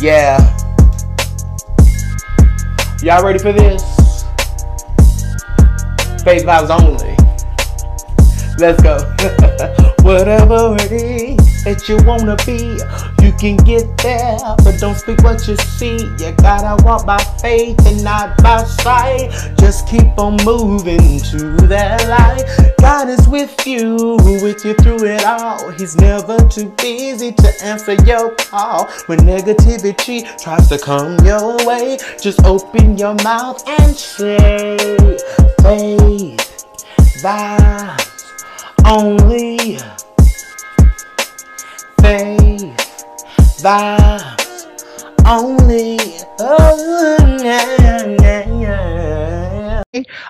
Yeah. Y'all ready for this? Faith vibes only. Let's go. Whatever it is that you wanna be, you can get there, but don't speak what you see. You gotta walk by faith and not by sight. Just keep on moving to that light. God is with you, with you through it all. He's never too busy to answer your call. When negativity tries to come your way, just open your mouth and say, faith, vibes only faith vibes only. Oh, yeah, yeah.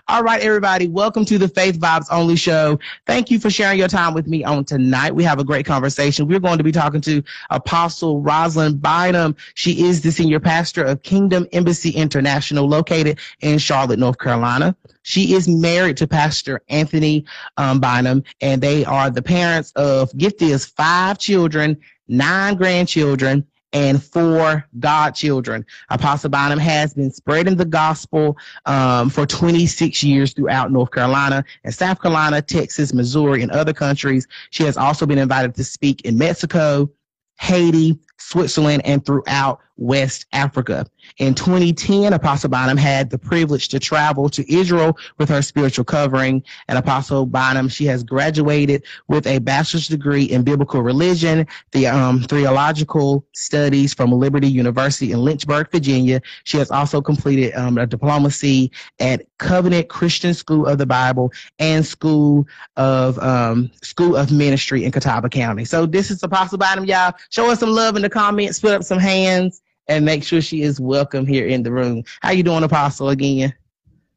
All right, everybody, welcome to the Faith Vibes Only Show. Thank you for sharing your time with me on tonight. We have a great conversation. We're going to be talking to Apostle Rosalind Bynum. She is the senior pastor of Kingdom Embassy International, located in Charlotte, North Carolina. She is married to Pastor Anthony um, Bynum, and they are the parents of Gifty's five children, nine grandchildren, and four godchildren. Apostle Bynum has been spreading the gospel um, for 26 years throughout North Carolina and South Carolina, Texas, Missouri, and other countries. She has also been invited to speak in Mexico, Haiti, Switzerland, and throughout West Africa. In 2010, Apostle Bynum had the privilege to travel to Israel with her spiritual covering. And Apostle Bynum, she has graduated with a bachelor's degree in biblical religion, the um, theological studies from Liberty University in Lynchburg, Virginia. She has also completed um, a diplomacy at Covenant Christian School of the Bible and School of um, School of Ministry in Catawba County. So this is Apostle Bynum, y'all. Show us some love in the comments, put up some hands and make sure she is welcome here in the room. How you doing, Apostle, again?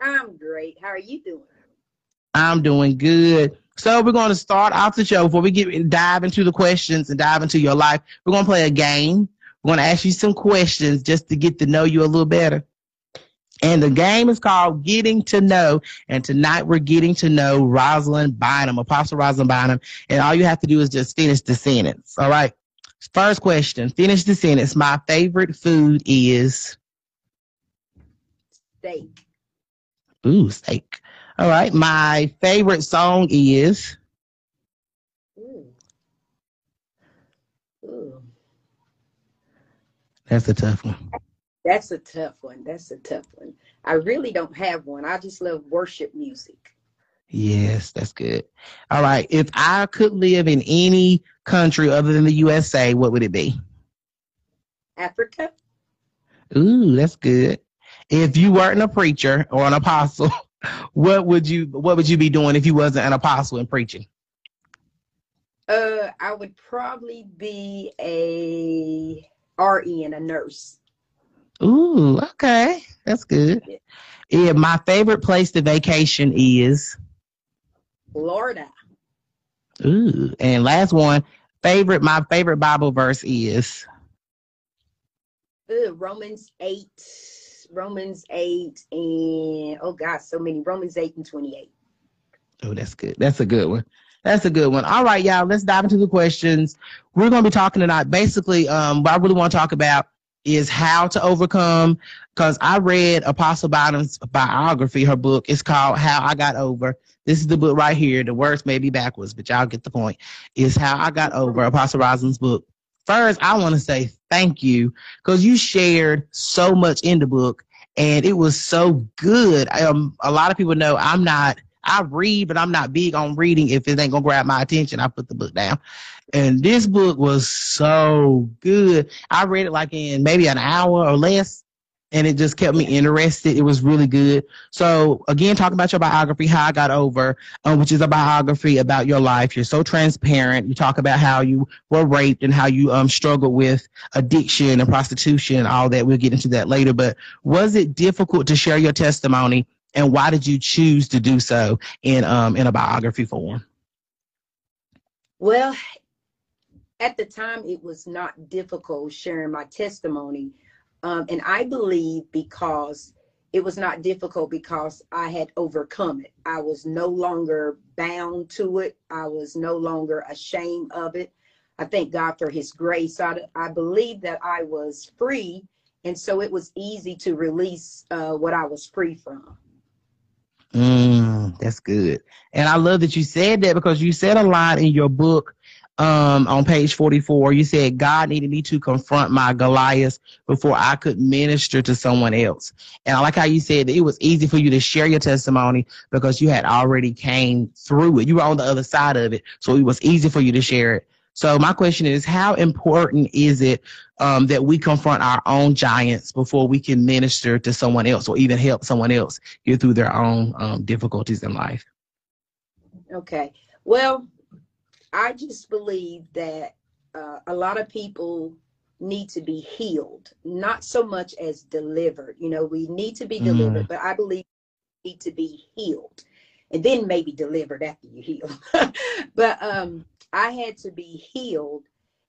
I'm great. How are you doing? I'm doing good. So we're going to start off the show before we get dive into the questions and dive into your life. We're going to play a game. We're going to ask you some questions just to get to know you a little better. And the game is called Getting to Know. And tonight we're getting to know Rosalind Bynum, Apostle Rosalind Bynum. And all you have to do is just finish the sentence. All right. First question. Finish the sentence. My favorite food is steak. Ooh, steak. All right. My favorite song is. Ooh. Ooh. That's a tough one. That's a tough one. That's a tough one. I really don't have one. I just love worship music. Yes, that's good. All right. If I could live in any country other than the USA, what would it be? Africa. Ooh, that's good. If you weren't a preacher or an apostle, what would you what would you be doing if you wasn't an apostle and preaching? Uh, I would probably be a RN, a nurse. Ooh, okay, that's good. Yeah. yeah, my favorite place to vacation is Florida. Ooh, and last one, favorite. My favorite Bible verse is Ooh, Romans eight, Romans eight, and oh gosh, so many Romans eight and twenty eight. Oh, that's good. That's a good one. That's a good one. All right, y'all. Let's dive into the questions. We're going to be talking tonight. Basically, um, what I really want to talk about is how to overcome. Because I read Apostle Bynum's biography, her book. It's called How I Got Over. This is the book right here. The words may be backwards, but y'all get the point. Is how I got over Apostle Rosalind's book. First, I want to say thank you because you shared so much in the book and it was so good. Um, a lot of people know I'm not, I read, but I'm not big on reading. If it ain't gonna grab my attention, I put the book down. And this book was so good. I read it like in maybe an hour or less and it just kept me interested. It was really good. So again, talking about your biography, how I got over, um, which is a biography about your life. You're so transparent. You talk about how you were raped and how you um struggled with addiction and prostitution and all that. We'll get into that later. But was it difficult to share your testimony, and why did you choose to do so in um in a biography form? Well, at the time, it was not difficult sharing my testimony um, and I believe because it was not difficult because I had overcome it. I was no longer bound to it. I was no longer ashamed of it. I thank God for his grace. I, I believe that I was free. And so it was easy to release uh, what I was free from. Mm, that's good. And I love that you said that because you said a lot in your book um, on page 44. You said God needed me to confront my Goliath before I could minister to someone else. And I like how you said that it was easy for you to share your testimony because you had already came through it. You were on the other side of it. So it was easy for you to share it. So my question is, how important is it um, that we confront our own giants before we can minister to someone else or even help someone else get through their own um, difficulties in life? Okay. Well, I just believe that uh, a lot of people need to be healed, not so much as delivered. You know, we need to be delivered, mm. but I believe we need to be healed and then maybe delivered after you heal. but um, I had to be healed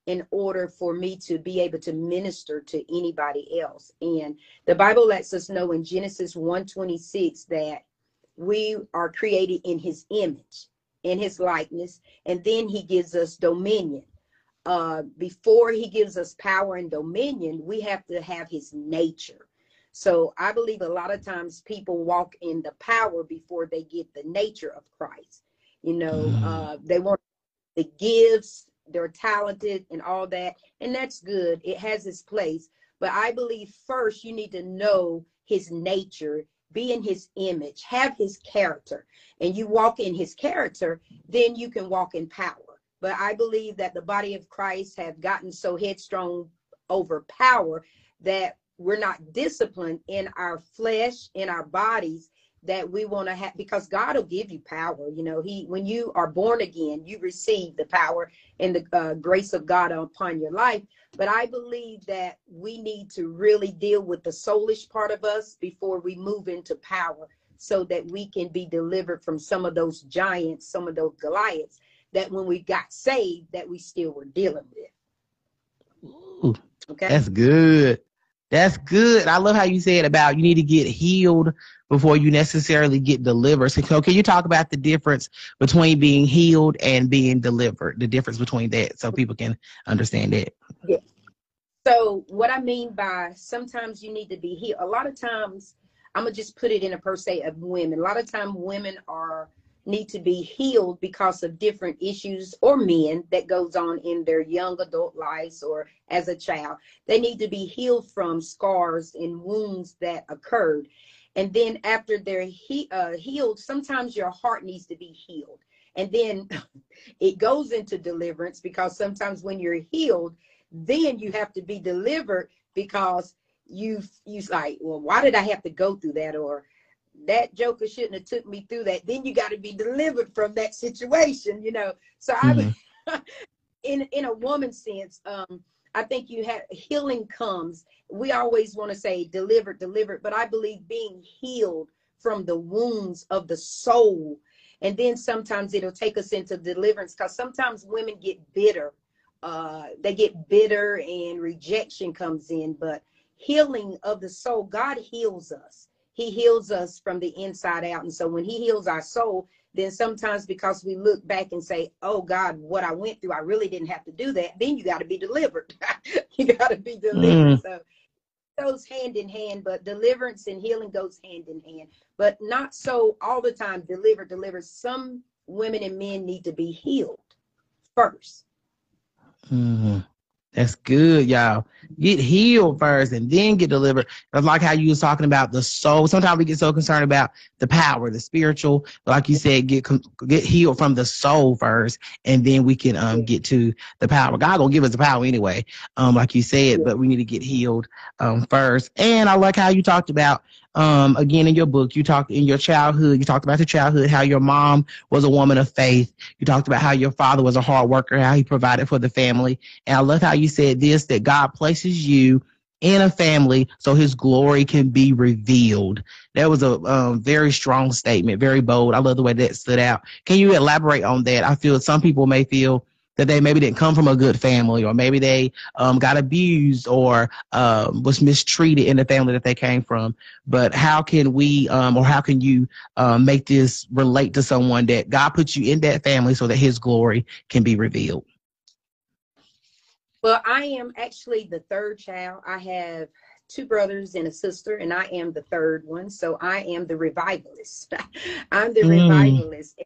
in order for me to be able to minister to anybody else. And the Bible lets us know in Genesis 1:26 that we are created in his image, in his likeness, and then he gives us dominion. Uh, before he gives us power and dominion, we have to have his nature. So I believe a lot of times people walk in the power before they get the nature of Christ. You know, mm. uh, they want the gifts, they're talented and all that. And that's good. It has its place. But I believe first you need to know his nature, be in his image, have his character, and you walk in his character, then you can walk in power. But I believe that the body of Christ have gotten so headstrong over power that we're not disciplined in our flesh, in our bodies, that we want to have because God will give you power. You know, He when you are born again, you receive the power and the uh, grace of God upon your life. But I believe that we need to really deal with the soulish part of us before we move into power, so that we can be delivered from some of those giants, some of those Goliaths that when we got saved, that we still were dealing with. Ooh, okay, that's good. That's good. I love how you said about you need to get healed before you necessarily get delivered. So, can you talk about the difference between being healed and being delivered? The difference between that, so people can understand that. Yeah. So, what I mean by sometimes you need to be healed. A lot of times, I'm gonna just put it in a per se of women. A lot of time, women are need to be healed because of different issues or men that goes on in their young adult lives or as a child. They need to be healed from scars and wounds that occurred. And then after they're he, uh, healed sometimes your heart needs to be healed. And then it goes into deliverance because sometimes when you're healed then you have to be delivered because you you like well why did i have to go through that? Or that joker shouldn't have took me through that. Then you got to be delivered from that situation you know. So mm-hmm. i in in a woman sense um i think you have healing comes. We always want to say delivered delivered but i believe being healed from the wounds of the soul. And then sometimes it'll take us into deliverance because sometimes women get bitter uh they get bitter and rejection comes in but healing of the soul god heals us he heals us from the inside out. And so when he heals our soul, then sometimes because we look back and say, oh God, what I went through, I really didn't have to do that. Then you got to be delivered. you got to be delivered. Mm. So goes hand in hand, but deliverance and healing goes hand in hand, but not so all the time Deliver, delivered. Some women and men need to be healed 1st mm-hmm. That's good, y'all. Get healed first and then get delivered. That's like how you was talking about the soul. Sometimes we get so concerned about the power, the spiritual. Like you said, get get healed from the soul first, and then we can um get to the power. God gonna give us the power anyway, um, like you said, but we need to get healed um first. And I like how you talked about um, again in your book, you talked in your childhood, you talked about your childhood, how your mom was a woman of faith. You talked about how your father was a hard worker, how he provided for the family. And I love how you said this, that God places you in a family so his glory can be revealed. That was a um, very strong statement, very bold. I love the way that stood out. Can you elaborate on that? I feel some people may feel that they maybe didn't come from a good family, or maybe they um, got abused or um, was mistreated in the family that they came from. But how can we, um, or how can you um, make this relate to someone that God put you in that family so that His glory can be revealed? Well, I am actually the third child. I have two brothers and a sister, and I am the third one. So I am the revivalist. I'm the mm. revivalist.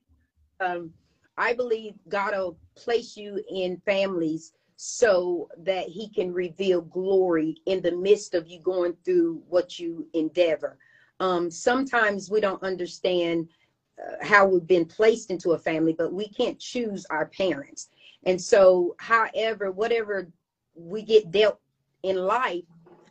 Um, I believe God will place you in families so that He can reveal glory in the midst of you going through what you endeavor. Um, sometimes we don't understand uh, how we've been placed into a family, but we can't choose our parents. And so, however, whatever we get dealt in life,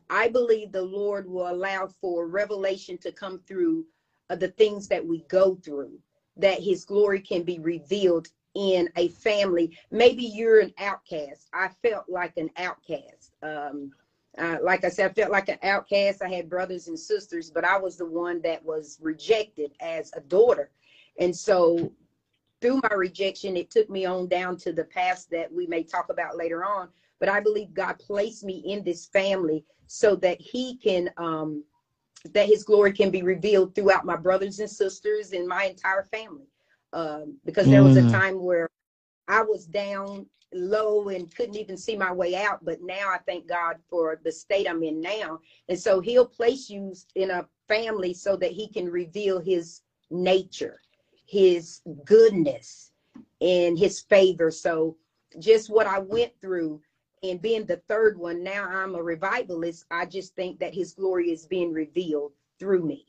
I believe the Lord will allow for revelation to come through the things that we go through, that His glory can be revealed in a family. Maybe you're an outcast. I felt like an outcast. Um, uh, like I said, I felt like an outcast. I had brothers and sisters, but I was the one that was rejected as a daughter. And so through my rejection, it took me on down to the past that we may talk about later on. But I believe God placed me in this family so that He can, um, that His glory can be revealed throughout my brothers and sisters and my entire family. Um, because there was a mm. time where I was down low and couldn't even see my way out. But now I thank God for the state I'm in now. And so He'll place you in a family so that He can reveal His nature his goodness and his favor. So just what I went through and being the third one, now I'm a revivalist. I just think that his glory is being revealed through me.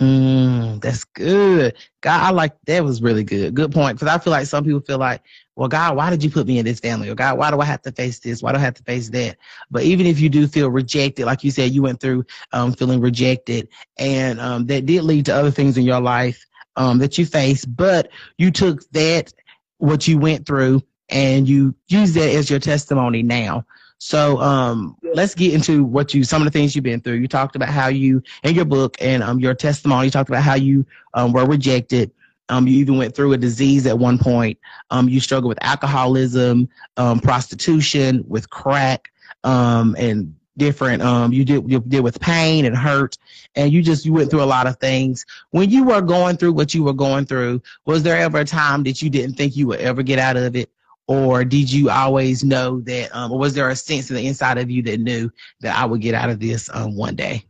Mm, that's good. God, I like that was really good. Good point. Because I feel like some people feel like, well, God, why did you put me in this family? Or God, why do I have to face this? Why do I have to face that? But even if you do feel rejected, like you said, you went through um, feeling rejected, and um, that did lead to other things in your life um, that you faced, but you took that, what you went through, and you use that as your testimony now. So um, let's get into what you some of the things you've been through. You talked about how you in your book and um, your testimony. You talked about how you um, were rejected. Um, you even went through a disease at one point. Um, you struggled with alcoholism, um, prostitution, with crack, um, and different um you did you did with pain and hurt and you just you went through a lot of things. When you were going through what you were going through was there ever a time that you didn't think you would ever get out of it? Or did you always know that um or was there a sense in the inside of you that knew that i would get out of this um one day?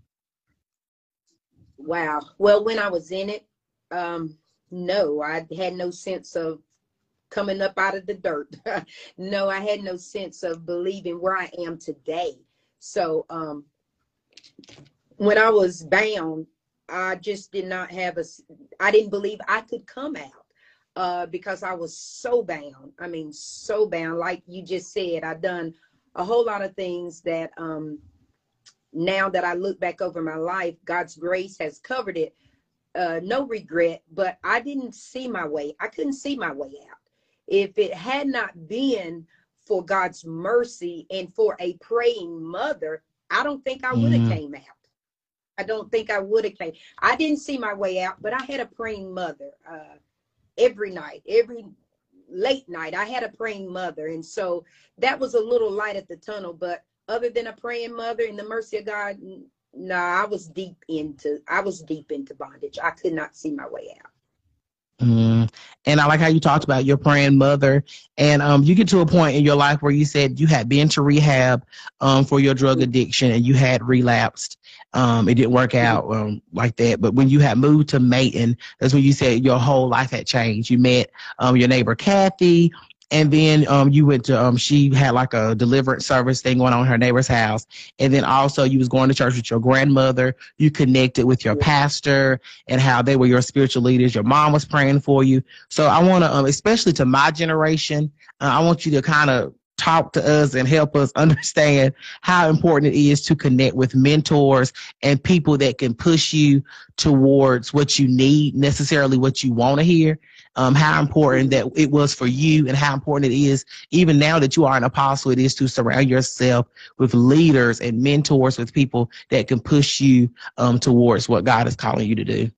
Wow. Well when i was in it um no i had no sense of coming up out of the dirt. No i had no sense of believing where i am today so um, when I was bound, I just did not have a, I didn't believe I could come out uh, because I was so bound. I mean, so bound. Like you just said, I've done a whole lot of things that um, now that I look back over my life, God's grace has covered it. Uh, no regret, but I didn't see my way. I couldn't see my way out. If it had not been for God's mercy and for a praying mother, I don't think I would have mm. came out. I don't think I would have came. I didn't see my way out, but I had a praying mother uh, every night, every late night. I had a praying mother, and so that was a little light at the tunnel. But other than a praying mother and the mercy of God, no, nah, I was deep into I was deep into bondage. I could not see my way out. Mm. And I like how you talked about your praying mother. And um, you get to a point in your life where you said you had been to rehab um, for your drug addiction and you had relapsed. Um, it didn't work out um, like that. But when you had moved to Mayton, that's when you said your whole life had changed. You met um, your neighbor Kathy and then um, you went to um, she had like a deliverance service thing going on in her neighbor's house. And then also you was going to church with your grandmother. You connected with your pastor and how they were your spiritual leaders. Your mom was praying for you. So i want to um, especially to my generation uh, i want you to kind of talk to us and help us understand how important it is to connect with mentors and people that can push you towards what you need necessarily what you want to hear um, how important that it was for you and how important it is, even now that you are an apostle, it is to surround yourself with leaders and mentors, with people that can push you um, towards what God is calling you to do.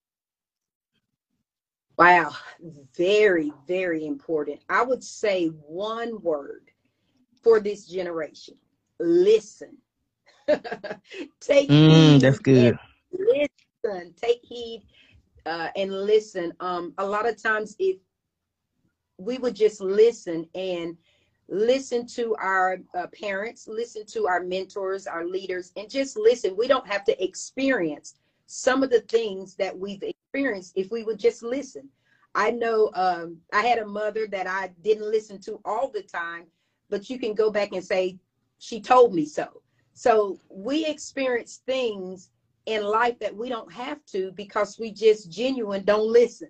Wow, very, very important. I would say one word for this generation listen. take mm, heed. That's good. Listen, take heed uh, and listen. Um, a lot of times, if we would just listen and listen to our uh, parents, listen to our mentors, our leaders, and just listen. We don't have to experience some of the things that we've experienced if we would just listen. I know um, I had a mother that I didn't listen to all the time, but you can go back and say, she told me so. So we experience things in life that we don't have to because we just genuine don't listen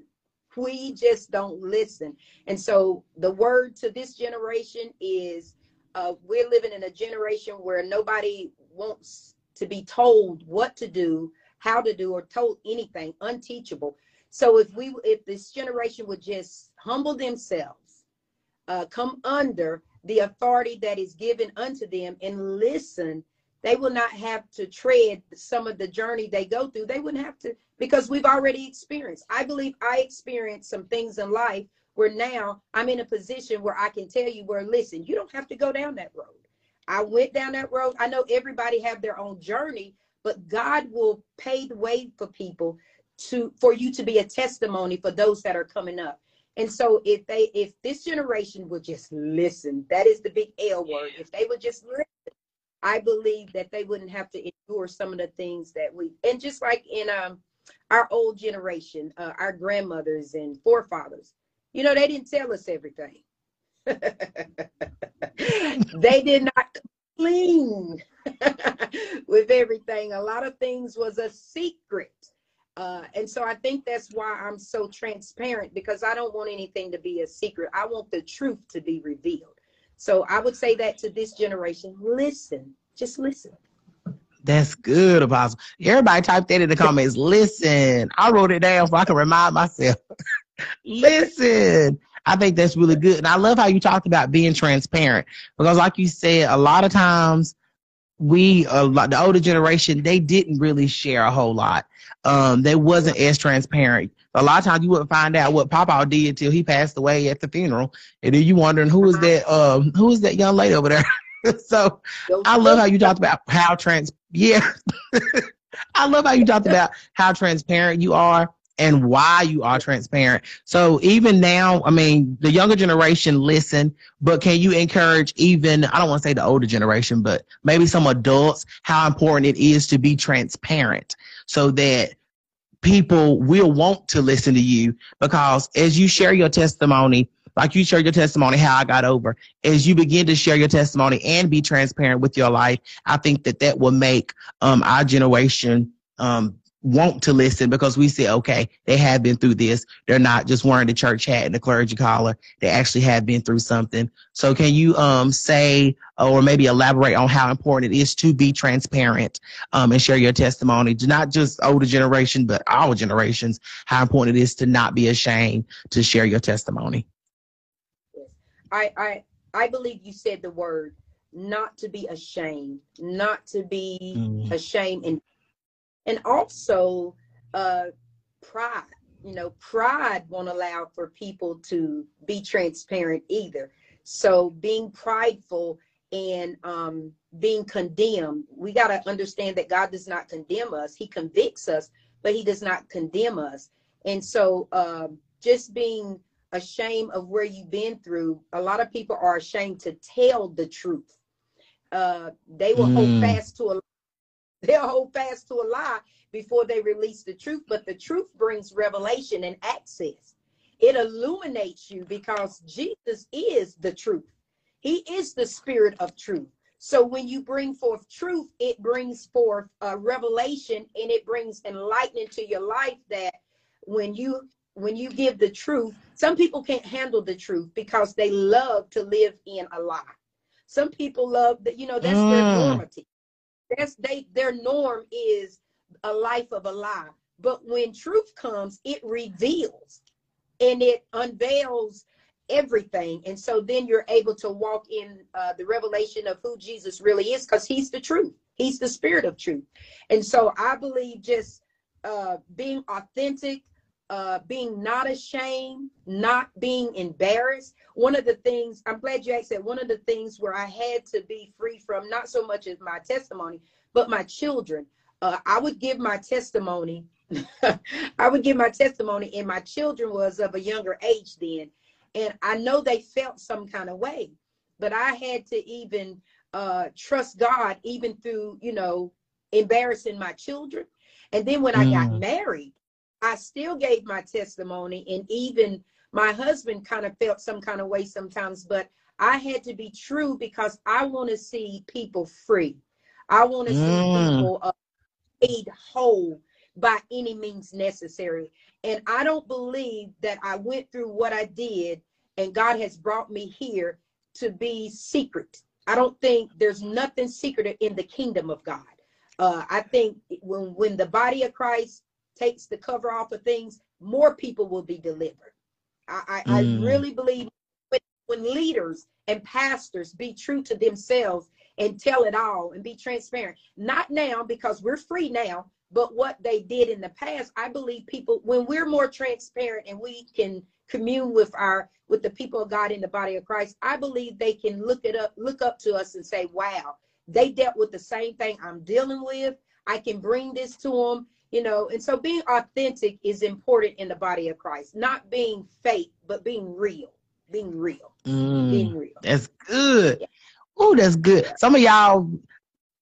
we just don't listen. And so the word to this generation is uh, we're living in a generation where nobody wants to be told what to do, how to do, or told anything, unteachable. So if we, if this generation would just humble themselves, uh, come under the authority that is given unto them and listen they will not have to tread some of the journey they go through. They wouldn't have to because we've already experienced. I believe I experienced some things in life where now I'm in a position where I can tell you where listen, you don't have to go down that road. I went down that road. I know everybody have their own journey, but God will pave the way for people to for you to be a testimony for those that are coming up. And so if they if this generation would just listen, that is the big L word. If they would just listen I believe that they wouldn't have to endure some of the things that we and just like in um our old generation, uh, our grandmothers and forefathers, you know, they didn't tell us everything. they did not clean with everything. A lot of things was a secret. Uh, and so I think that's why I'm so transparent because I don't want anything to be a secret. I want the truth to be revealed. So I would say that to this generation, listen, just listen. That's good, Apostle. Everybody type that in the comments. Listen. I wrote it down so I can remind myself. listen. I think that's really good. And I love how you talked about being transparent because, like you said, a lot of times we, uh, the older generation, they didn't really share a whole lot. Um, they wasn't as transparent. A lot of times you wouldn't find out what Papa did till he passed away at the funeral, and then you wondering who is that? Um, who is that young lady over there? so I love how you talked about how trans. Yeah, I love how you talked about how transparent you are and why you are transparent. So even now, I mean, the younger generation listen, but can you encourage even, I don't want to say the older generation, but maybe some adults, how important it is to be transparent so that people will want to listen to you because as you share your testimony, like you share your testimony, how I got over, as you begin to share your testimony and be transparent with your life, I think that that will make um, our generation um, want to listen because we say, okay, they have been through this. They're not just wearing the church hat and the clergy collar. They actually have been through something. So can you um, say or maybe elaborate on how important it is to be transparent um, and share your testimony to not just older generation, but our generations, how important it is to not be ashamed to share your testimony? I, I, I believe you said the word not to be ashamed, not to be mm. ashamed and and also uh, pride. You know, pride won't allow for people to be transparent either. So being prideful and um, being condemned, we got to understand that God does not condemn us. He convicts us, but He does not condemn us. And so uh, just being ashamed of where you've been through, a lot of people are ashamed to tell the truth. Uh, they will mm. hold fast to a they'll hold fast to a lie before they release the truth. But the truth brings revelation and access. It illuminates you because Jesus is the truth. He is the spirit of truth. So when you bring forth truth, it brings forth a revelation and it brings enlightenment to your life that when you when you give the truth, some people can't handle the truth because they love to live in a lie. Some people love that, you know, that's mm. their normity. That's they their norm is a life of a lie. But when truth comes, it reveals and it unveils everything. And so then you're able to walk in uh, the revelation of who Jesus really is because he's the truth. He's the spirit of truth. And so I believe just uh, being authentic, uh, being not ashamed, not being embarrassed. One of the things, I'm glad you asked that. One of the things where I had to be free from, not so much as my testimony, but my children. Uh, I would give my testimony. I would give my testimony, and my children was of a younger age then. And I know they felt some kind of way. but I had to even uh, trust God even through, you know, embarrassing my children. And then when mm. I got mm. married, I still gave my testimony. And even my husband kind of felt some kind of way sometimes, but I had to be true because I want to see people free. I want to mm. see people uh, made whole by any means necessary. And I don't believe that I went through what I did and God has brought me here to be secret. I don't think there's nothing secret in the kingdom of God. Uh, I think when when the body of Christ takes the cover off of things, more people will be delivered. I, I, mm. I really believe when, when leaders and pastors be true to themselves and tell it all and be transparent. Not now because we're free now, but what they did in the past, I believe people when we're more transparent and we can commune with our with the people of God in the body of Christ, I believe they can look it up, look up to us and say, "Wow, they dealt with the same thing I'm dealing with. I can bring this to them." You know, and so being authentic is important in the body of Christ, not being fake, but being real. Being real. Mm, being real. That's good. Yeah. Oh, that's good. Some of y'all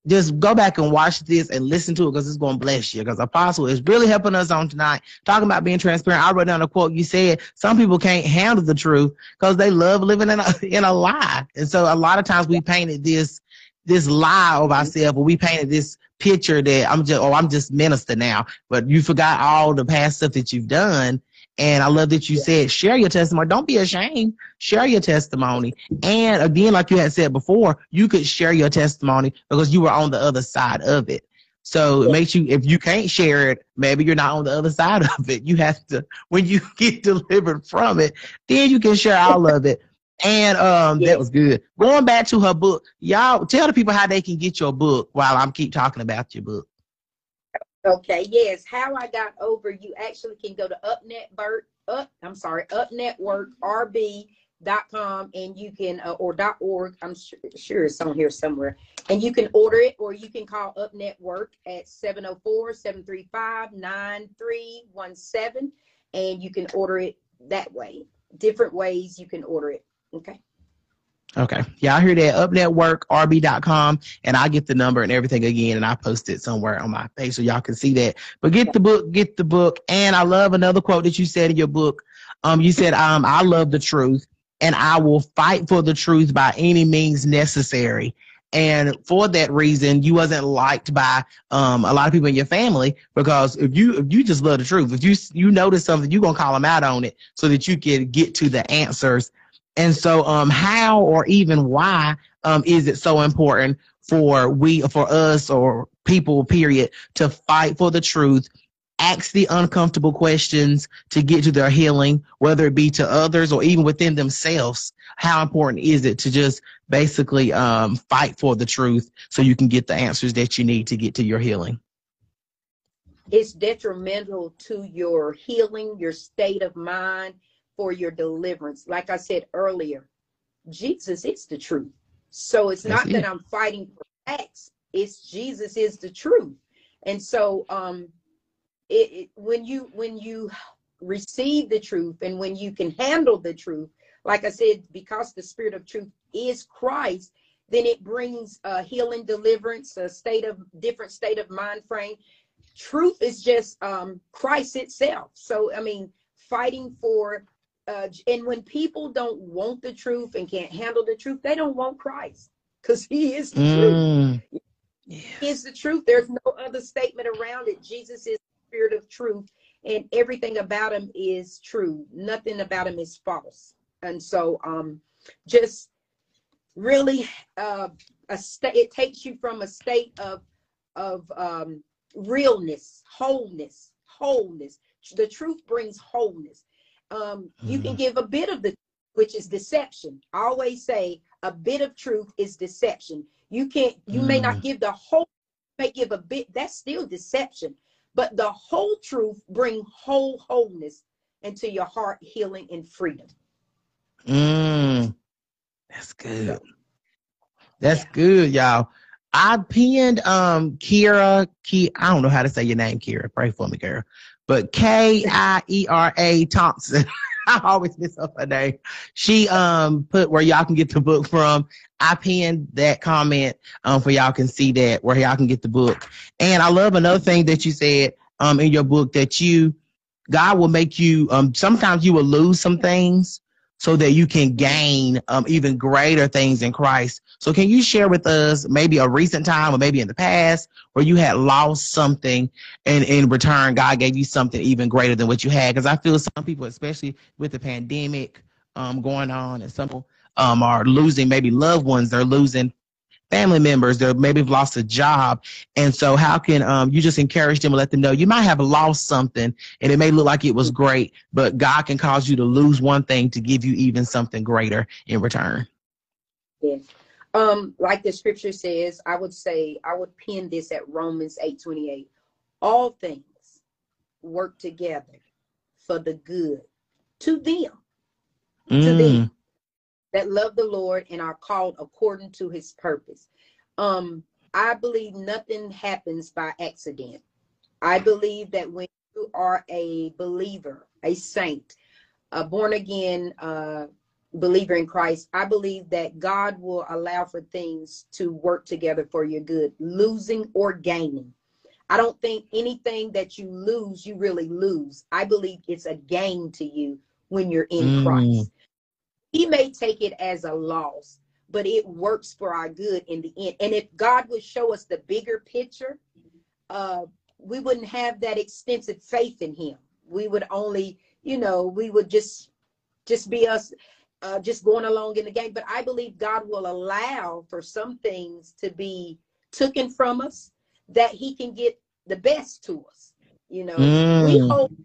just go back and watch this and listen to it because it's going to bless you. Because Apostle is really helping us on tonight, talking about being transparent. I wrote down a quote you said. Some people can't handle the truth because they love living in a in a lie, and so a lot of times we painted this this lie of ourselves, or we painted this picture that I'm just oh I'm just minister now, but you forgot all the past stuff that you've done, and I love that you said share your testimony. Don't be ashamed. Share your testimony. And again, like you had said before, you could share your testimony because you were on the other side of it. So it makes you, if you can't share it, maybe you're not on the other side of it. You have to, when you get delivered from it, then you can share all of it. And um, that was good. Going back to her book, y'all tell the people how they can get your book while I'm keep talking about your book. Okay, yes. How I got over, you actually can go to upnetwork, up, I'm sorry, upnetworkrb.com and you can, uh, or .org, I'm sure, sure it's on here somewhere. And you can order it or you can call Up Network at 704-735-9317 and you can order it that way. Different ways you can order it. Okay. Okay. Y'all hear that upnetworkrb.com and I get the number and everything again and I post it somewhere on my page so y'all can see that. But get the book, get the book. And I love another quote that you said in your book. Um, you said, um, I love the truth and I will fight for the truth by any means necessary. And for that reason, you wasn't liked by um, a lot of people in your family because if you if you just love the truth, if you you notice something, you're gonna call them out on it so that you can get to the answers and so, um, how or even why um, is it so important for we, for us, or people, period, to fight for the truth, ask the uncomfortable questions to get to their healing, whether it be to others or even within themselves? How important is it to just basically um, fight for the truth so you can get the answers that you need to get to your healing? It's detrimental to your healing, your state of mind, for your deliverance. Like I said earlier, Jesus is the truth. So it's not that I'm fighting for facts, it's Jesus is the truth. And so um it, it, when you when you receive the truth and when you can handle the truth, like I said, because the spirit of truth is Christ, then it brings a healing, deliverance, a state of different state of mind frame. Truth is just um, Christ itself. So I mean, fighting for uh, and when people don't want the truth and can't handle the truth, they don't want Christ because He is the mm. truth. He is the truth. There's no other statement around it. Jesus is the Spirit of truth, and everything about Him is true. Nothing about Him is false. And so, um, just really, uh, a state. It takes you from a state of of um, realness, wholeness, wholeness. The truth brings wholeness um, you can mm. give a bit of the which is deception. I always say a bit of truth is deception. You can't, you mm. may not mm. give the whole, may give a bit, that's still deception. But the whole truth bring whole wholeness into your heart, healing and freedom. Mm. That's good. That's yeah. good, y'all. I pinned um Kira Ki I don't know how to say your name, Kira. Pray for me, Kira but K I E R A Thompson. I always miss up her name. She um put where y'all can get the book from. I pinned that comment um for y'all can see that where y'all can get the book. And I love another thing that you said um in your book that you God will make you um sometimes you will lose some things so that you can gain um, even greater things in Christ. So, can you share with us maybe a recent time or maybe in the past where you had lost something and in return, God gave you something even greater than what you had? Because I feel some people, especially with the pandemic um, going on, and some um, are losing maybe loved ones, they're losing family members that maybe have lost a job. And so how can um, you just encourage them and let them know you might have lost something and it may look like it was great, but God can cause you to lose one thing to give you even something greater in return. Yes. Um, like the scripture says, I would say I would pin this at Romans 8 28. All things work together for the good to them. Mm. To them that love the Lord and are called according to his purpose. Um, I believe nothing happens by accident. I believe that when you are a believer, a saint, a born again uh, believer in Christ, I believe that God will allow for things to work together for your good, losing or gaining. I don't think anything that you lose, you really lose. I believe it's a gain to you when you're in mm. Christ. He may take it as a loss, but it works for our good in the end. And if God would show us the bigger picture, uh, we wouldn't have that extensive faith in Him. We would only, you know, we would just just be us uh, just going along in the game. But I believe God will allow for some things to be taken from us that He can get the best to us. You know, mm. we hold we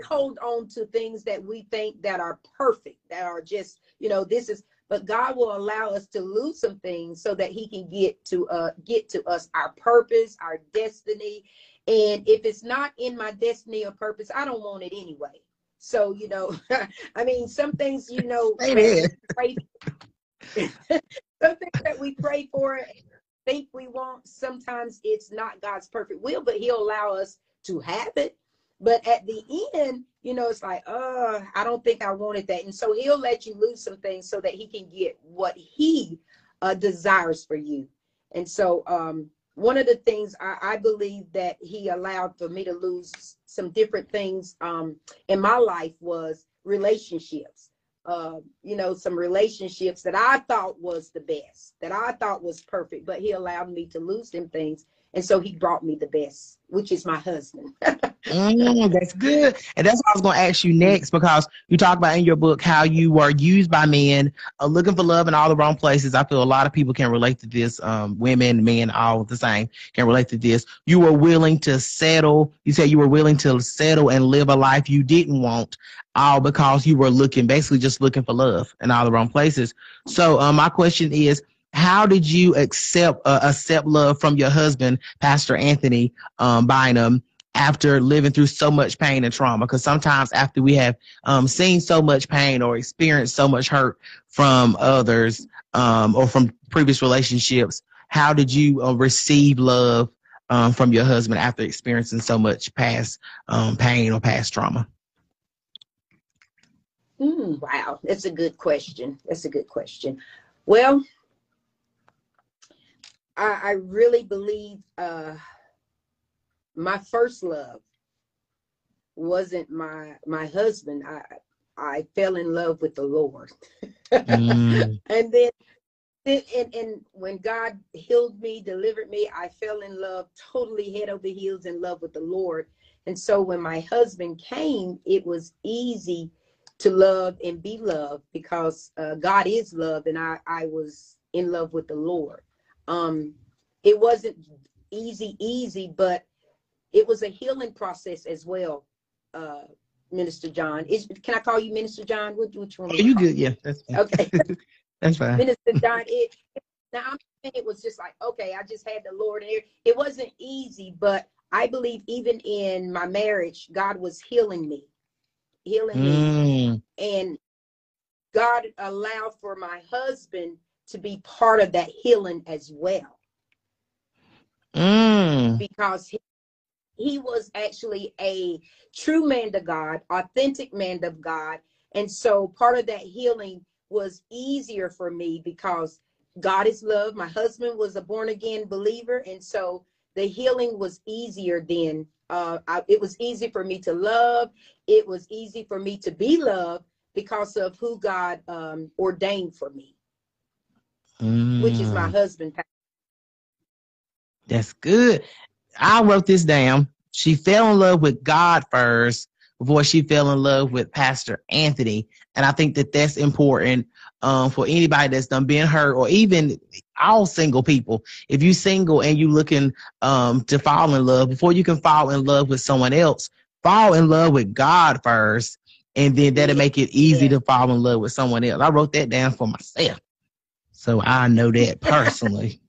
hold on to things that we think that are perfect, that are just you know, this is but God will allow us to lose some things so that he can get to uh get to us our purpose, our destiny. And if it's not in my destiny or purpose, I don't want it anyway. So, you know, I mean, some things, you know, pray, some things that we pray for think we want, sometimes it's not God's perfect will, but he'll allow us to have it. But at the end, you know, it's like, uh, I don't think I wanted that. And so he'll let you lose some things so that he can get what he uh, desires for you. And so um, one of the things I, I, believe that he allowed for me to lose some different things um, in my life was relationships. Uh, you know, some relationships that I thought was the best, that I thought was perfect, but he allowed me to lose them things and so he brought me the best, which is my husband. mm, that's good. And that's what I was going to ask you next because you talk about in your book how you were used by men, uh, looking for love in all the wrong places. I feel a lot of people can relate to this. Um, women, men, all the same can relate to this. You were willing to settle. You said you were willing to settle and live a life you didn't want, all because you were looking, basically just looking for love in all the wrong places. So um, my question is, how did you accept uh, accept love from your husband, Pastor Anthony um, Bynum? after living through so much pain and trauma? Because sometimes after we have um, seen so much pain or experienced so much hurt from others um, or from previous relationships how did you uh, receive love um, from your husband after experiencing so much past um, pain or past trauma? Mm, wow. That's a good question. That's a good question. Well I, I really believe uh, my first love wasn't my my husband. I I fell in love with the Lord, mm. and then and, and when God healed me, delivered me, I fell in love totally head over heels in love with the Lord. And so when my husband came, it was easy to love and be loved because uh, God is love, and I I was in love with the Lord um it wasn't easy easy but it was a healing process as well uh minister john. Is can i call you minister john? Which, which one oh, you good yeah that's fine. okay. That's fine. Minister john it now i'm it was just like okay i just had the lord here. It wasn't easy but i believe even in my marriage god was healing me healing mm. me and god allowed for my husband to be part of that healing as well. Mm. Because he, he was actually a true man to God, authentic man of God. And so part of that healing was easier for me because God is love. My husband was a born again believer. And so the healing was easier then. Uh, I, it was easy for me to love. It was easy for me to be loved because of who God um, ordained for me, mm. which is my mm. husband. That's good. I wrote this down. She fell in love with God first before she fell in love with Pastor Anthony. And I think that that's important um, for anybody that's done been hurt or even all single people. If you single and you looking um, to fall in love, before you can fall in love with someone else, fall in love with God first. And then that'll make it easy yeah. to fall in love with someone else. I wrote that down for myself. So I know that personally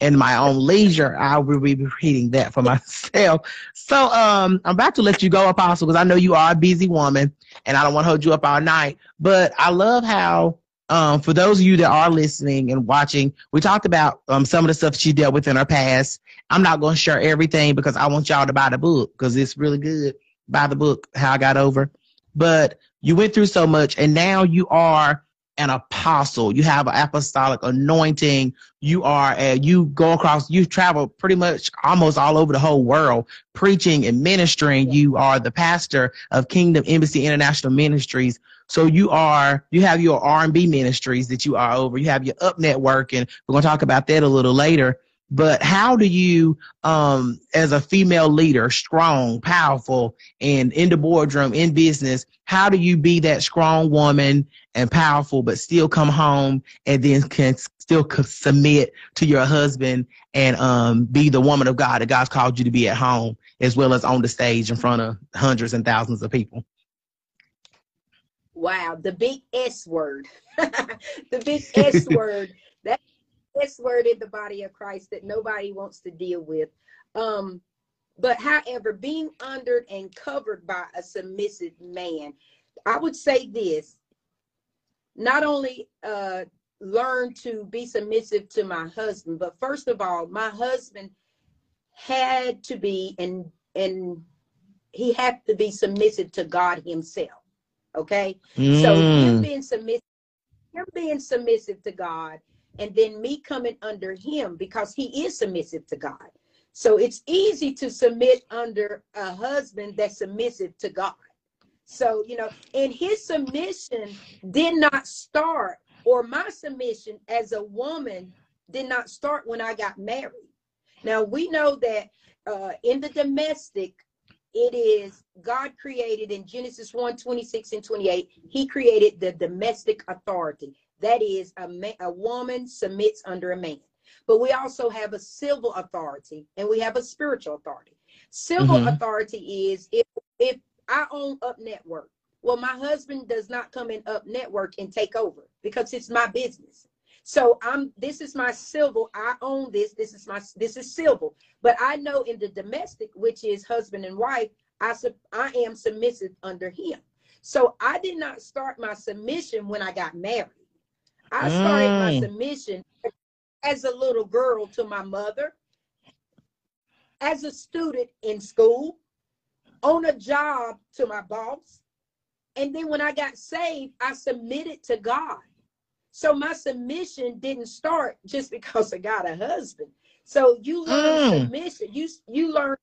in my own leisure, I will be reading that for myself. So um, I'm about to let you go, Apostle, because I know you are a busy woman and I don't want to hold you up all night. But I love how, um, for those of you that are listening and watching, we talked about um, some of the stuff she dealt with in her past. I'm not going to share everything because I want y'all to buy the book because it's really good. Buy the book, How I Got Over. But you went through so much and now you are an apostle. You have an apostolic anointing. You are a, you go across, you travel pretty much almost all over the whole world preaching and ministering. You are the pastor of Kingdom Embassy International Ministries. So you are, you have your R&B ministries that you are over. You have your up network and we're going to talk about that a little later. But how do you, um, as a female leader, strong, powerful, and in the boardroom, in business, how do you be that strong woman and powerful, but still come home and then can still submit to your husband and um, be the woman of God that God's called you to be at home, as well as on the stage in front of hundreds and thousands of people? Wow, the big S word. the big S word. That S word in the body of Christ that nobody wants to deal with. Um, but however, being under and covered by a submissive man, I would say this not only uh, learn to be submissive to my husband, but first of all, my husband had to be and and he had to be submissive to God himself. Okay. Mm. So him being submissive, him being submissive to God, and then me coming under him because he is submissive to God. So it's easy to submit under a husband that's submissive to God. So, you know, and his submission did not start, or my submission as a woman did not start when I got married. Now, we know that uh, in the domestic, it is God created in Genesis 1 26 and 28, He created the domestic authority. That is, a, a woman submits under a man. But we also have a civil authority and we have a spiritual authority. Civil mm-hmm. authority is if, if I own Up Network. Well, my husband does not come in Up Network and take over because it's my business. So I'm this is my civil. I own this. This is my this is civil. But I know in the domestic, which is husband and wife, I sub, I am submissive under him. So I did not start my submission when I got married. I started mm. my submission as a little girl to my mother, as a student in school, on a job to my boss. And then when I got saved, I submitted to God. So my submission didn't start just because I got a husband. So you learn mm. submission. You you learn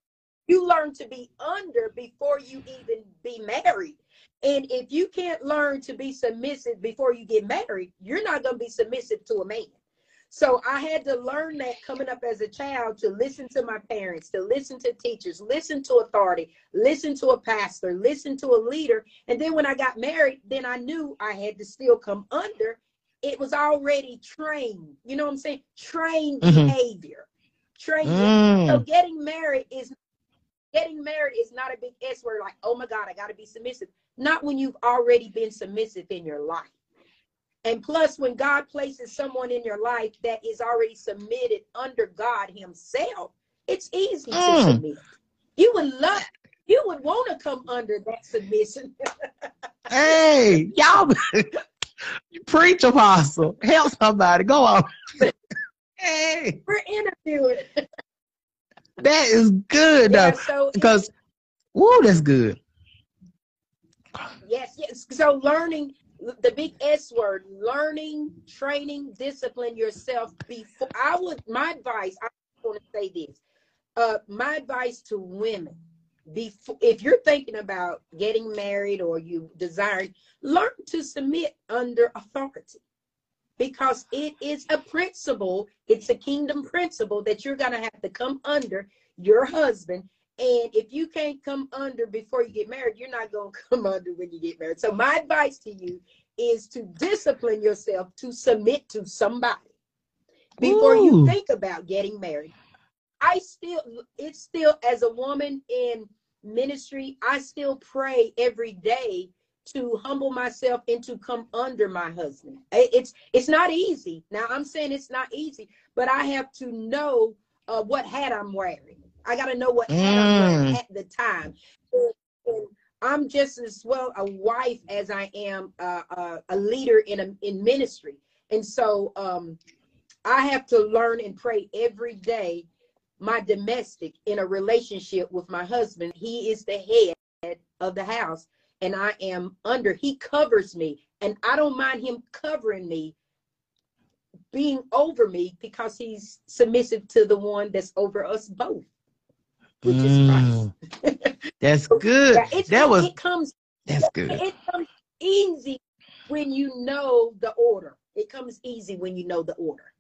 you learn to be under before you even be married. And if you can't learn to be submissive before you get married, you're not going to be submissive to a man. So I had to learn that coming up as a child to listen to my parents, to listen to teachers, listen to authority, listen to a pastor, listen to a leader. And then when I got married, then I knew I had to still come under. It was already trained. You know what I'm saying? Trained mm-hmm. behavior. Trained. Mm. So getting married is getting married is not a big S word like, oh my God, I got to be submissive. Not when you've already been submissive in your life. And plus, when God places someone in your life that is already submitted under God Himself, it's easy mm. to submit. You would love, you would want to come under that submission. hey, y'all, preach, apostle, help somebody. Go on. hey, we're interviewing. that is good yeah, though, so because, whoa, that's good. Yes, yes. So learning the big S word, learning, training, discipline yourself before I would my advice, I want to say this. Uh my advice to women before if you're thinking about getting married or you desire learn to submit under authority because it is a principle it's a kingdom principle that you're to have to come under your husband and if you can't come under before you get married, you're not going to come under when you get married. So, my advice to you is to discipline yourself to submit to somebody before Ooh. you think about getting married. I still, it's still, as a woman in ministry, I still pray every day to humble myself and to come under my husband. It's it's not easy. Now I'm saying it's not easy, but I have to know uh, what hat I'm wearing. I got to know what mm. at the time. And, and I'm just as well a wife as I am uh, uh, a leader in a, in ministry, and so um, I have to learn and pray every day. My domestic in a relationship with my husband, he is the head of the house, and I am under. He covers me, and I don't mind him covering me being over me because he's submissive to the one that's over us both mm. that's good. Yeah, that was it comes that's good. It comes easy when you know the order. It comes easy when you know the order.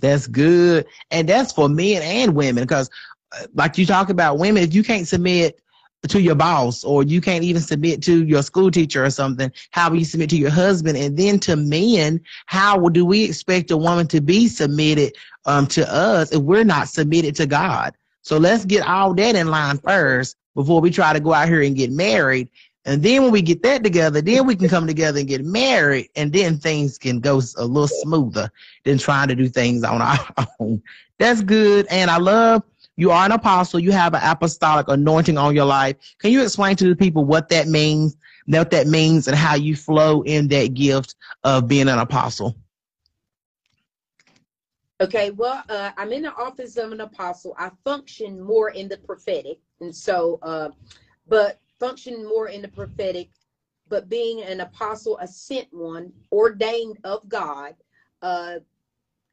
That's good. And that's for men and women because uh, like you talk about women, if you can't submit to your boss or you can't even submit to your school teacher or something how will you submit to your husband and then to men how do we expect a woman to be submitted um, to us if we're not submitted to god so let's get all that in line first before we try to go out here and get married. And then when we get that together, then we can come together and get married, and then things can go a little smoother than trying to do things on our own. That's good. And I love you are an apostle. You have an apostolic anointing on your life. Can you explain to the people what that means, what that means, and how you flow in that gift of being an apostle? Okay, well, uh, I'm in the office of an apostle. I function more in the prophetic, and so, uh, but function more in the prophetic. But being an apostle, a sent one, ordained of God, uh,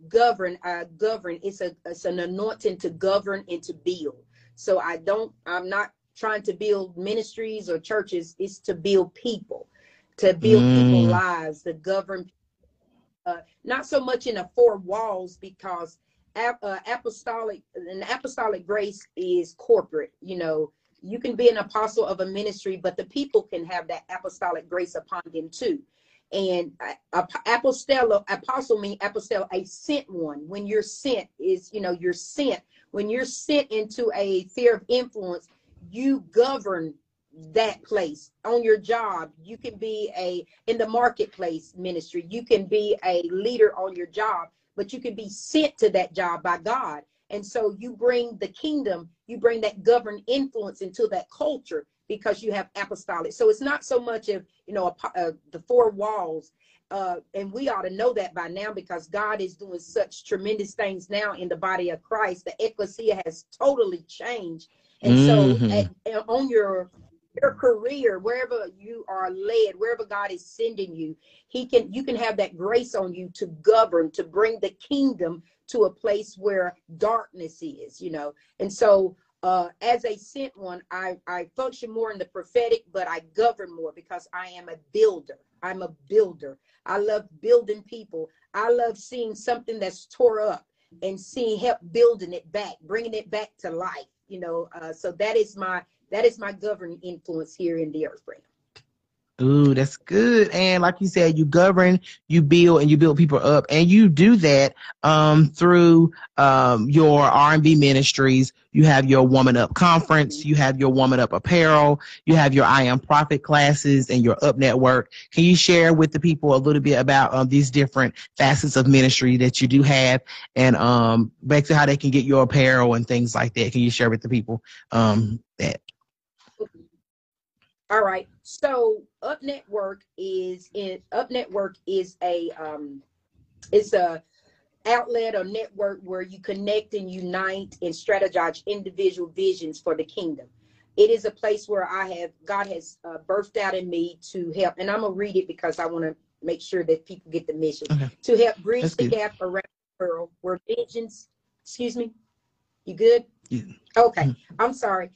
govern. I govern. It's a it's an anointing to govern and to build. So I don't. I'm not trying to build ministries or churches. It's to build people, to build mm. people lives, to govern uh, not so much in the four walls because uh, apostolic an apostolic grace is corporate. You know, you can be an apostle of a ministry, but the people can have that apostolic grace upon them too. And uh, apostle apostle mean apostle a sent one. When you're sent is you know you're sent. When you're sent into a sphere of influence, you govern that place on your job you can be a in the marketplace ministry you can be a leader on your job but you can be sent to that job by god and so you bring the kingdom you bring that governed influence into that culture because you have apostolic so it's not so much of you know a, a, the four walls uh, and we ought to know that by now because God is doing such tremendous things now in the body of Christ. The ecclesia has totally changed. And mm-hmm. so at, on your your career, wherever you are led, wherever God is sending you, He can you can have that grace on you to govern, to bring the kingdom to a place where darkness is, you know. And so uh, as a sent one, I, I function more in the prophetic, but I govern more because I am a builder. I'm a builder. I love building people. I love seeing something that's tore up and seeing help building it back, bringing it back to life. You know, uh, so that is my that is my governing influence here in the earth realm. Ooh, that's good. And like you said, you govern, you build, and you build people up, and you do that um, through um, your R and B ministries. You have your Woman Up conference, you have your Woman Up apparel, you have your I Am Prophet classes, and your Up Network. Can you share with the people a little bit about um, these different facets of ministry that you do have, and um, back to how they can get your apparel and things like that? Can you share with the people um, that? All right. So Up Network is in Up Network is a um it's a outlet or network where you connect and unite and strategize individual visions for the kingdom. it is a place where I have God has uh, birthed out in me to help, and I'm gonna read it because I want to make sure that people get the mission okay. to help bridge That's the good. gap around the world where visions. Excuse me, you good? Yeah. Okay, mm-hmm. I'm sorry.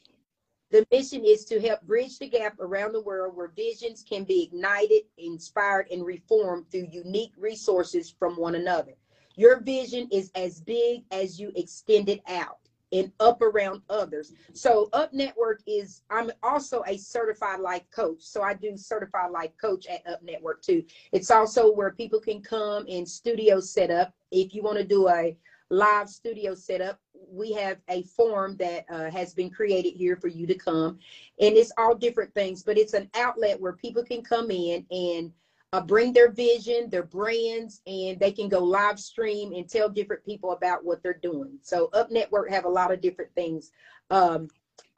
The mission is to help bridge the gap around the world where visions can be ignited, inspired, and reformed through unique resources from one another. Your vision is as big as you extend it out and up around others. So Up Network is I'm also a certified life coach. So I do certified life coach at Up Network too. It's also where people can come and studio setup. If you want to do a live studio setup, we have a form that uh, has been created here for you to come. And it's all different things, but it's an outlet where people can come in and uh, bring their vision, their brands, and they can go live stream and tell different people about what they're doing. So Up Network have a lot of different things. Um,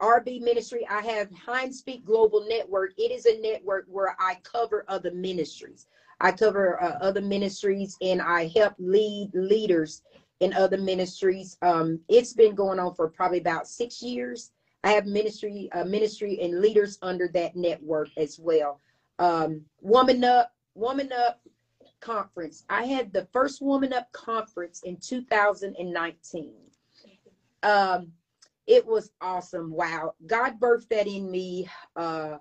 RB Ministry, I have Heinz Speak Global Network. It is a network where I cover other ministries. I cover uh, other ministries and I help lead leaders in other ministries. Um, it's been going on for probably about six years. I have ministry, uh, ministry and leaders under that network as well. Um, Woman Up, Woman Up conference. I had the first Woman Up conference in 2019. Um, it was awesome. Wow. God birthed that in me uh,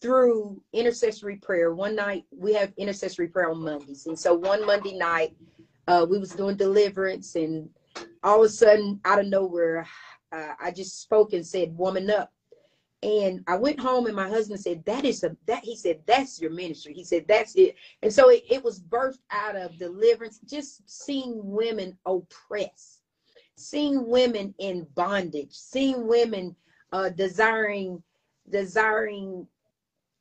through intercessory prayer. One night we have intercessory prayer on Mondays. And so one Monday night, uh, we was doing deliverance and all of a sudden out of nowhere, uh, I just spoke and said, woman up. And I went home and my husband said, that is a, that he said, that's your ministry. He said, that's it. And so it, it was birthed out of deliverance, just seeing women oppressed, seeing women in bondage, seeing women uh, desiring, desiring,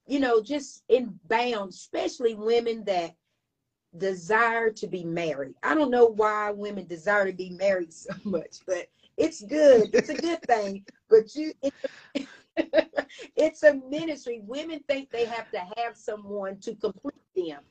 you know, just in bound, especially women that desire to be married. I don't know why women desire to be married so much, but it's good. It's a good thing. But you, it's, it's a ministry. Women think they have to have someone to complete them.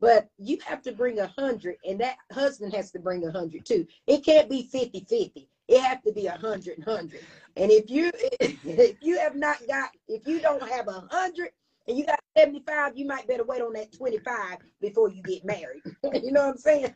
But you have to bring a hundred, and that husband has to bring a hundred too. It can't be 50 50. It has to be a hundred and hundred. And if you if you have not got if you don't have a hundred and you got 75, you might better wait on that 25 before you get married. you know what I'm saying?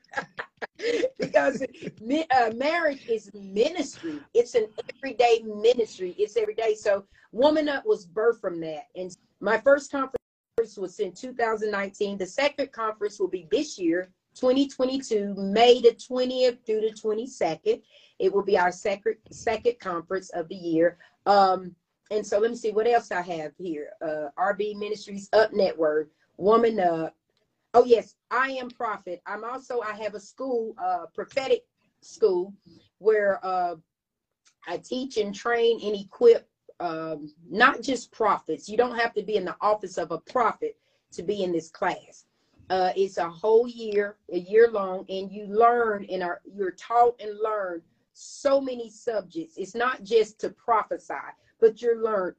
because uh, marriage is ministry. It's an everyday ministry. It's every day. So Woman Up was birthed from that. And my first conference was in 2019. The second conference will be this year, 2022, May the 20th through the 22nd. It will be our second second conference of the year. Um, and so let me see what else I have here. Uh, RB Ministries Up Network, Woman Up. Oh yes, I am Prophet. I'm also I have a school, uh, prophetic school, where uh, I teach and train and equip um, not just prophets. You don't have to be in the office of a prophet to be in this class. Uh, it's a whole year, a year long, and you learn and are you're taught and learn so many subjects. It's not just to prophesy but you learned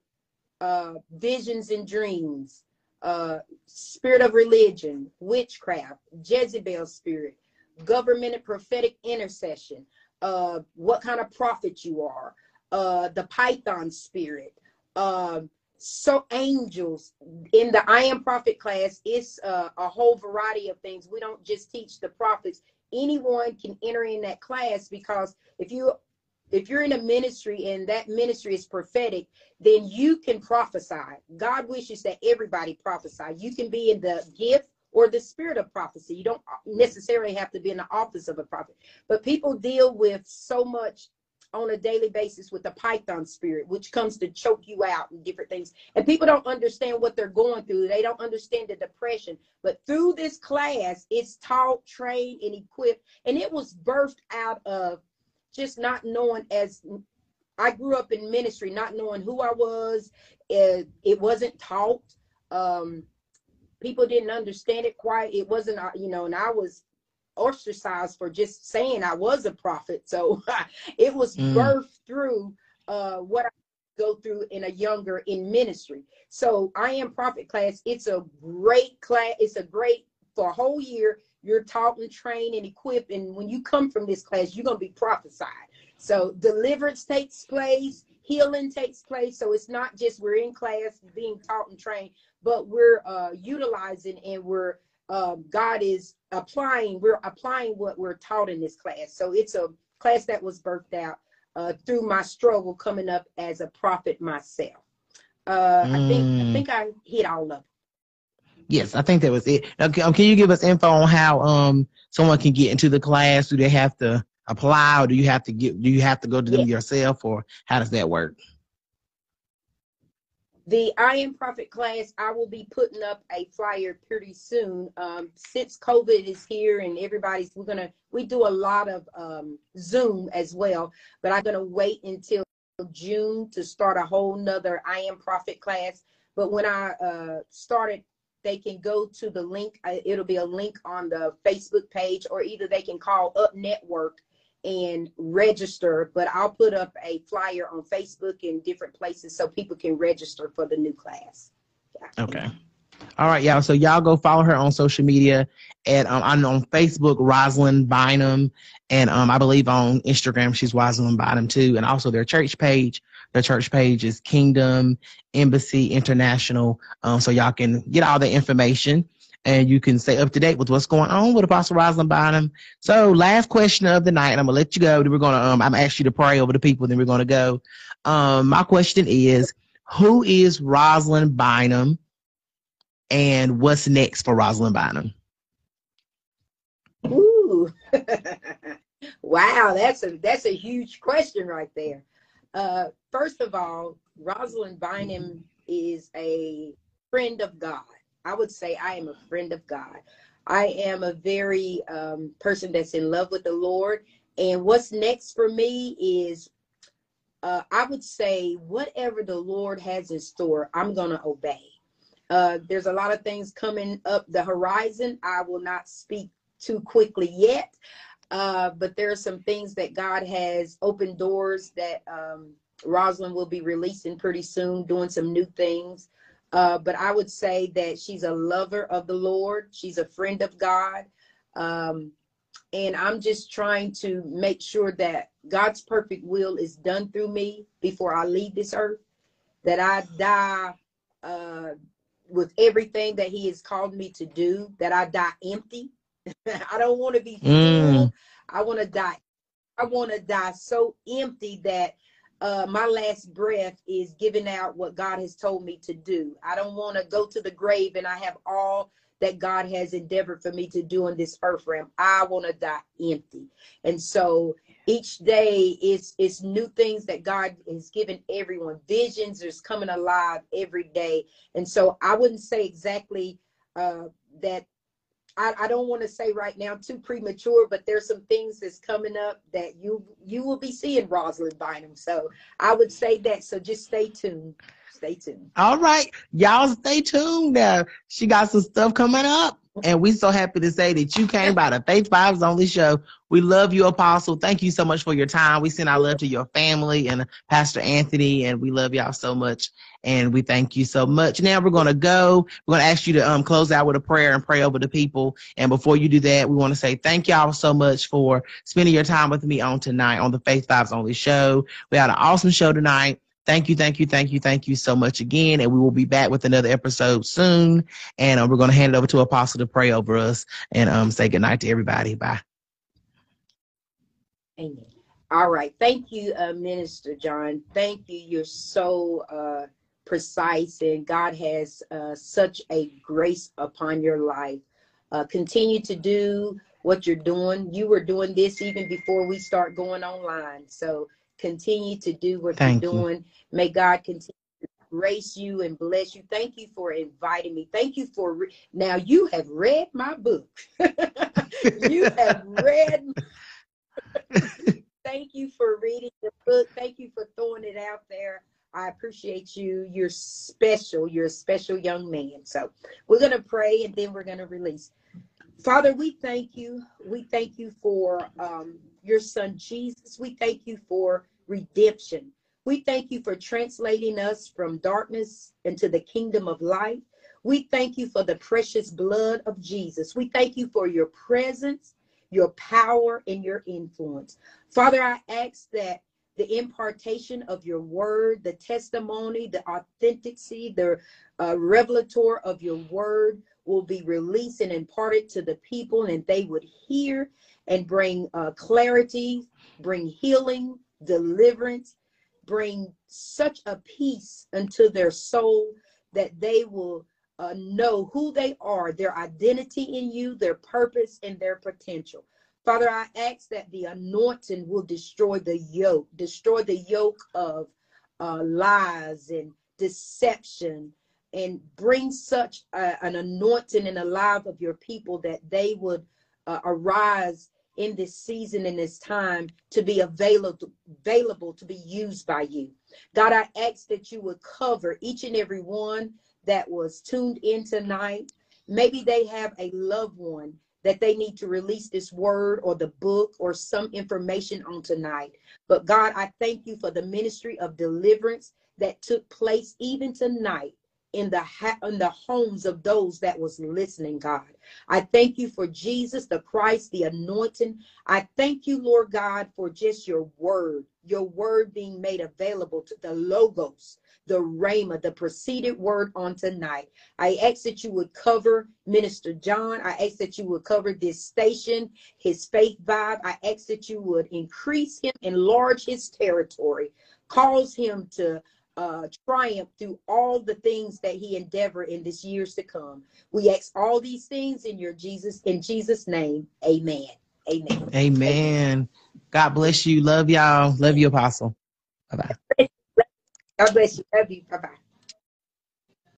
uh, visions and dreams, uh, spirit of religion, witchcraft, Jezebel spirit, government and prophetic intercession, uh, what kind of prophet you are, uh, the Python spirit, um, so angels in the I am prophet class. It's uh, a whole variety of things. We don't just teach the prophets. Anyone can enter in that class because if you if you're in a ministry and that ministry is prophetic, then you can prophesy. God wishes that everybody prophesy. You can be in the gift or the spirit of prophecy. You don't necessarily have to be in the office of a prophet. But people deal with so much on a daily basis with the python spirit, which comes to choke you out and different things. And people don't understand what they're going through. They don't understand the depression. But through this class, it's taught, trained, and equipped. And it was birthed out of just not knowing as I grew up in ministry, not knowing who I was. It, it wasn't taught. Um, people didn't understand it quite. It wasn't, uh, you know, and I was ostracized for just saying I was a prophet. So it was mm. birthed through uh, what I go through in a younger in ministry. So I am prophet class. It's a great class. It's a great for a whole year. You're taught and trained and equipped. And when you come from this class, you're going to be prophesied. So deliverance takes place, healing takes place. So it's not just we're in class being taught and trained, but we're uh, utilizing and we're uh, God is applying. We're applying what we're taught in this class. So it's a class that was birthed out uh, through my struggle coming up as a prophet myself. Uh, mm. I think I think I hit all of them. Yes, I think that was it. Now, can you give us info on how um someone can get into the class? Do they have to apply, or do you have to get? Do you have to go to them yourself, or how does that work? The I Am Prophet class, I will be putting up a flyer pretty soon. Um, since COVID is here and everybody's, we're gonna we do a lot of um, Zoom as well, but I'm gonna wait until June to start a whole nother I Am Prophet class. But when I uh, started they can go to the link. Uh, it'll be a link on the Facebook page, or either they can call Up Network and register. But I'll put up a flyer on Facebook in different places so people can register for the new class. Yeah. Okay. All right, y'all. So y'all go follow her on social media at um, I'm on Facebook, Rosalind Bynum, and um, I believe on Instagram she's Rosalind Bynum too, and also their church page, the church page is Kingdom Embassy International. Um, so y'all can get all the information and you can stay up to date with what's going on with Apostle Rosalind Bynum. So last question of the night, I'm gonna let you go. Then we're gonna um, I'm ask you to pray over the people. Then we're gonna go. Um, my question is, who is Rosalind Bynum, and what's next for Rosalind Bynum? Ooh, wow, that's a that's a huge question right there. Uh, first of all, Rosalind Bynum is a friend of God. I would say I am a friend of God. I am a very um, person that's in love with the Lord. And what's next for me is, uh, I would say, whatever the Lord has in store, I'm going to obey. Uh, there's a lot of things coming up the horizon. I will not speak too quickly yet, uh, but there are some things that God has opened doors that um, Rosalind will be releasing pretty soon, doing some new things. Uh, but I would say that she's a lover of the Lord. She's a friend of God. Um, and I'm just trying to make sure that God's perfect will is done through me before I leave this earth, that I die uh, with everything that He has called me to do, that I die empty, I don't want to be full. Mm. I want to die. I want to die so empty that uh, my last breath is giving out what God has told me to do. I don't want to go to the grave and I have all that God has endeavored for me to do in this earth realm. I want to die empty. And so each day is it's new things that God has given everyone. Visions is coming alive every day. And so I wouldn't say exactly uh, that I, I don't want to say right now too premature, but there's some things that's coming up that you you will be seeing Rosalind Bynum. So I would say that. So just stay tuned. Stay tuned. All right. Y'all stay tuned now. She got some stuff coming up. And we're so happy to say that you came by the Faith Vibes Only show. We love you, Apostle. Thank you so much for your time. We send our love to your family and Pastor Anthony, and we love y'all so much. And we thank you so much. Now we're going to go. We're going to ask you to um, close out with a prayer and pray over the people. And before you do that, we want to say thank y'all so much for spending your time with me on tonight on the Faith Vibes Only show. We had an awesome show tonight. Thank you, thank you, thank you, thank you so much again. And we will be back with another episode soon. And uh, we're going to hand it over to Apostle to pray over us and um, say goodnight to everybody. Bye. Amen. All right. Thank you, uh, Minister John. Thank you. You're so uh, precise, and God has uh, such a grace upon your life. Uh, continue to do what you're doing. You were doing this even before we start going online. So continue to do what Thank you're doing. You. May God continue to grace you and bless you. Thank you for inviting me. Thank you for re- now you have read my book. you have read. Thank you for reading the book. Thank you for throwing it out there. I appreciate you. You're special. You're a special young man. So we're going to pray and then we're going to release. Father, we thank you. We thank you for um, your son Jesus. We thank you for redemption. We thank you for translating us from darkness into the kingdom of light. We thank you for the precious blood of Jesus. We thank you for your presence, your power, and your influence. Father, I ask that the impartation of your word, the testimony, the authenticity, the uh, revelator of your word will be released and imparted to the people, and they would hear and bring uh, clarity, bring healing, deliverance, bring such a peace unto their soul that they will uh, know who they are, their identity in you, their purpose, and their potential. Father, I ask that the anointing will destroy the yoke, destroy the yoke of uh, lies and deception, and bring such a, an anointing in the life of your people that they would uh, arise in this season in this time to be available available to be used by you. God i ask that you would cover each and every one that was tuned in tonight. Maybe they have a loved one that they need to release this word or the book or some information on tonight. But God, I thank you for the ministry of deliverance that took place even tonight in the ha- in the homes of those that was listening god. I thank you for jesus the christ the anointing. I thank you lord god for just your word your word being made available to the logos the rhema the preceded word on tonight. I ask that you would cover minister john. I ask that you would cover this station his faith vibe. I ask that you would increase him enlarge his territory. Cause him to uh, triumph through all the things that he endeavor in this years to come. We ask all these things in your Jesus, in Jesus' name. Amen. Amen. Amen. God bless you. Love y'all. Love you, Apostle. Bye bye. God bless you. Love you. Bye bye.